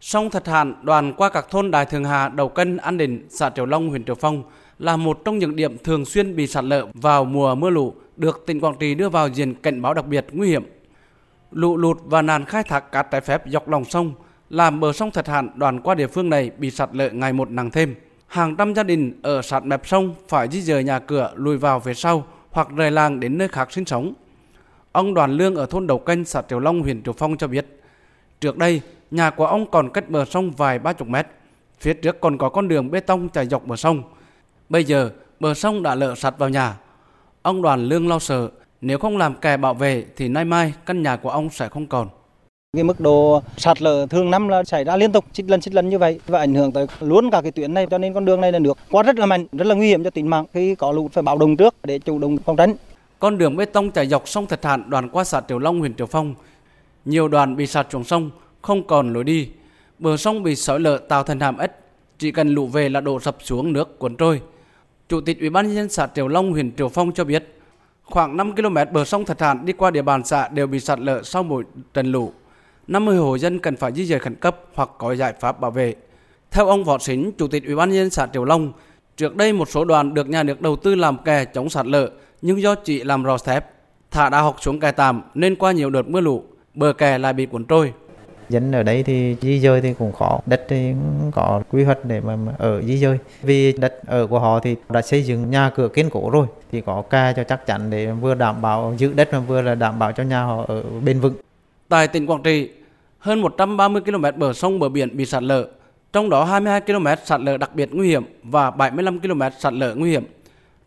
Sông Thạch Hạn đoàn qua các thôn Đài Thường Hà, Đầu Cân, An Định, xã Triều Long, huyện Triều Phong là một trong những điểm thường xuyên bị sạt lở vào mùa mưa lũ, được tỉnh Quảng Trị đưa vào diện cảnh báo đặc biệt nguy hiểm. Lũ lụt và nạn khai thác cát trái phép dọc lòng sông làm bờ sông Thạch Hạn Đoàn qua địa phương này bị sạt lở ngày một nặng thêm. Hàng trăm gia đình ở sát mép sông phải di dời nhà cửa lùi vào phía sau hoặc rời làng đến nơi khác sinh sống. Ông Đoàn Lương ở thôn Đầu Canh, xã Triều Long, huyện Triều Phong cho biết, trước đây nhà của ông còn cách bờ sông vài ba chục mét. Phía trước còn có con đường bê tông chạy dọc bờ sông. Bây giờ, bờ sông đã lở sạt vào nhà. Ông Đoàn Lương lo sợ, nếu không làm kè bảo vệ thì nay mai căn nhà của ông sẽ không còn. Cái mức độ sạt lở thường năm là xảy ra liên tục chích lần chích lần như vậy và ảnh hưởng tới luôn cả cái tuyến này cho nên con đường này là nước quá rất là mạnh, rất là nguy hiểm cho tính mạng khi có lũ phải báo động trước để chủ động phòng tránh. Con đường bê tông chạy dọc sông Thạch Hạn đoạn qua xã Triều Long huyện Triều Phong, nhiều đoạn bị sạt xuống sông, không còn lối đi. Bờ sông bị sói lở tạo thành hàm ếch, chỉ cần lũ về là đổ sập xuống nước cuốn trôi. Chủ tịch Ủy ban nhân dân xã Triều Long huyện Triều Phong cho biết, khoảng 5 km bờ sông Thạch Hàn đi qua địa bàn xã đều bị sạt lở sau mỗi trận lũ. 50 hộ dân cần phải di dời khẩn cấp hoặc có giải pháp bảo vệ. Theo ông Võ Sính, Chủ tịch Ủy ban nhân dân xã Triều Long, trước đây một số đoàn được nhà nước đầu tư làm kè chống sạt lở nhưng do chị làm rò thép, thả đã học xuống kè tạm nên qua nhiều đợt mưa lũ, bờ kè lại bị cuốn trôi. Dân ở đây thì di dời thì cũng khó, đất thì cũng có quy hoạch để mà ở di dời. Vì đất ở của họ thì đã xây dựng nhà cửa kiên cố rồi, thì có ca cho chắc chắn để vừa đảm bảo giữ đất mà vừa là đảm bảo cho nhà họ ở bền vững. Tại tỉnh Quảng Trị, hơn 130 km bờ sông bờ biển bị sạt lở, trong đó 22 km sạt lở đặc biệt nguy hiểm và 75 km sạt lở nguy hiểm.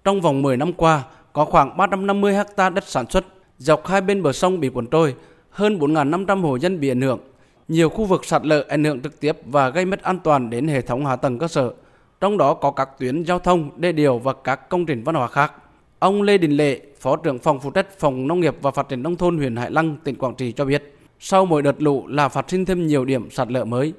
Trong vòng 10 năm qua, có khoảng 350 ha đất sản xuất dọc hai bên bờ sông bị cuốn trôi, hơn 4.500 hộ dân bị ảnh hưởng. Nhiều khu vực sạt lở ảnh hưởng trực tiếp và gây mất an toàn đến hệ thống hạ tầng cơ sở, trong đó có các tuyến giao thông, đê điều và các công trình văn hóa khác. Ông Lê Đình Lệ, Phó trưởng phòng phụ trách Phòng Nông nghiệp và Phát triển Nông thôn huyện Hải Lăng, tỉnh Quảng Trị cho biết, sau mỗi đợt lũ là phát sinh thêm nhiều điểm sạt lở mới.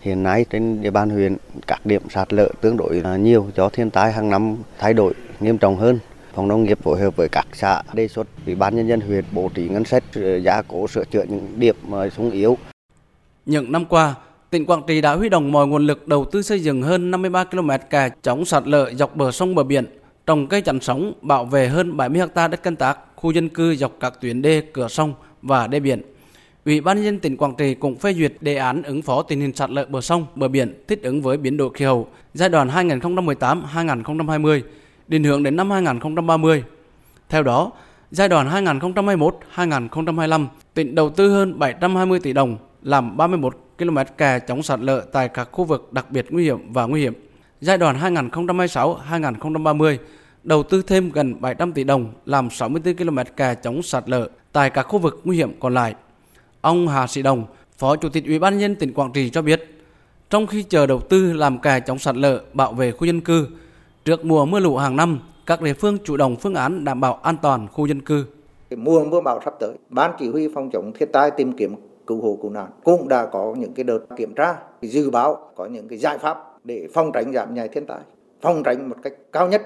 Hiện nay trên địa bàn huyện các điểm sạt lở tương đối là nhiều do thiên tai hàng năm thay đổi nghiêm trọng hơn. Phòng nông nghiệp phối hợp với các xã đề xuất ủy ban nhân dân huyện bố trí ngân sách gia cố sửa chữa những điểm sung yếu. Những năm qua, tỉnh Quảng Trị đã huy động mọi nguồn lực đầu tư xây dựng hơn 53 km kè chống sạt lở dọc bờ sông bờ biển, trồng cây chắn sóng, bảo vệ hơn 70 ha đất canh tác, khu dân cư dọc các tuyến đê, cửa sông và đê biển. Ủy ban nhân dân tỉnh Quảng Trị cũng phê duyệt đề án ứng phó tình hình sạt lở bờ sông, bờ biển thích ứng với biến đổi khí hậu giai đoạn 2018-2020, định hướng đến năm 2030. Theo đó, giai đoạn 2021-2025, tỉnh đầu tư hơn 720 tỷ đồng làm 31 km kè chống sạt lở tại các khu vực đặc biệt nguy hiểm và nguy hiểm. Giai đoạn 2026-2030, đầu tư thêm gần 700 tỷ đồng làm 64 km kè chống sạt lở tại các khu vực nguy hiểm còn lại. Ông Hà Sĩ Đồng, Phó Chủ tịch Ủy ban nhân tỉnh Quảng Trị cho biết, trong khi chờ đầu tư làm kè chống sạt lở, bảo vệ khu dân cư, trước mùa mưa lũ hàng năm, các địa phương chủ động phương án đảm bảo an toàn khu dân cư. Mùa mưa bão sắp tới, Ban Chỉ huy phòng chống thiên tai tìm kiếm cứu hộ cứu nạn cũng đã có những cái đợt kiểm tra, dự báo có những cái giải pháp để phòng tránh giảm nhẹ thiên tai, phòng tránh một cách cao nhất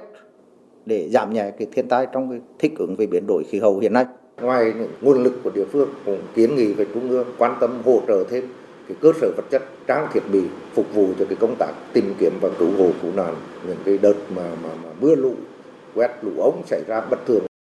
để giảm nhẹ cái thiên tai trong cái thích ứng về biến đổi khí hậu hiện nay ngoài những nguồn lực của địa phương cũng kiến nghị về trung ương quan tâm hỗ trợ thêm cơ sở vật chất trang thiết bị phục vụ cho cái công tác tìm kiếm và cứu hộ cứu nạn những cái đợt mà mà, mà mưa lũ quét lũ ống xảy ra bất thường.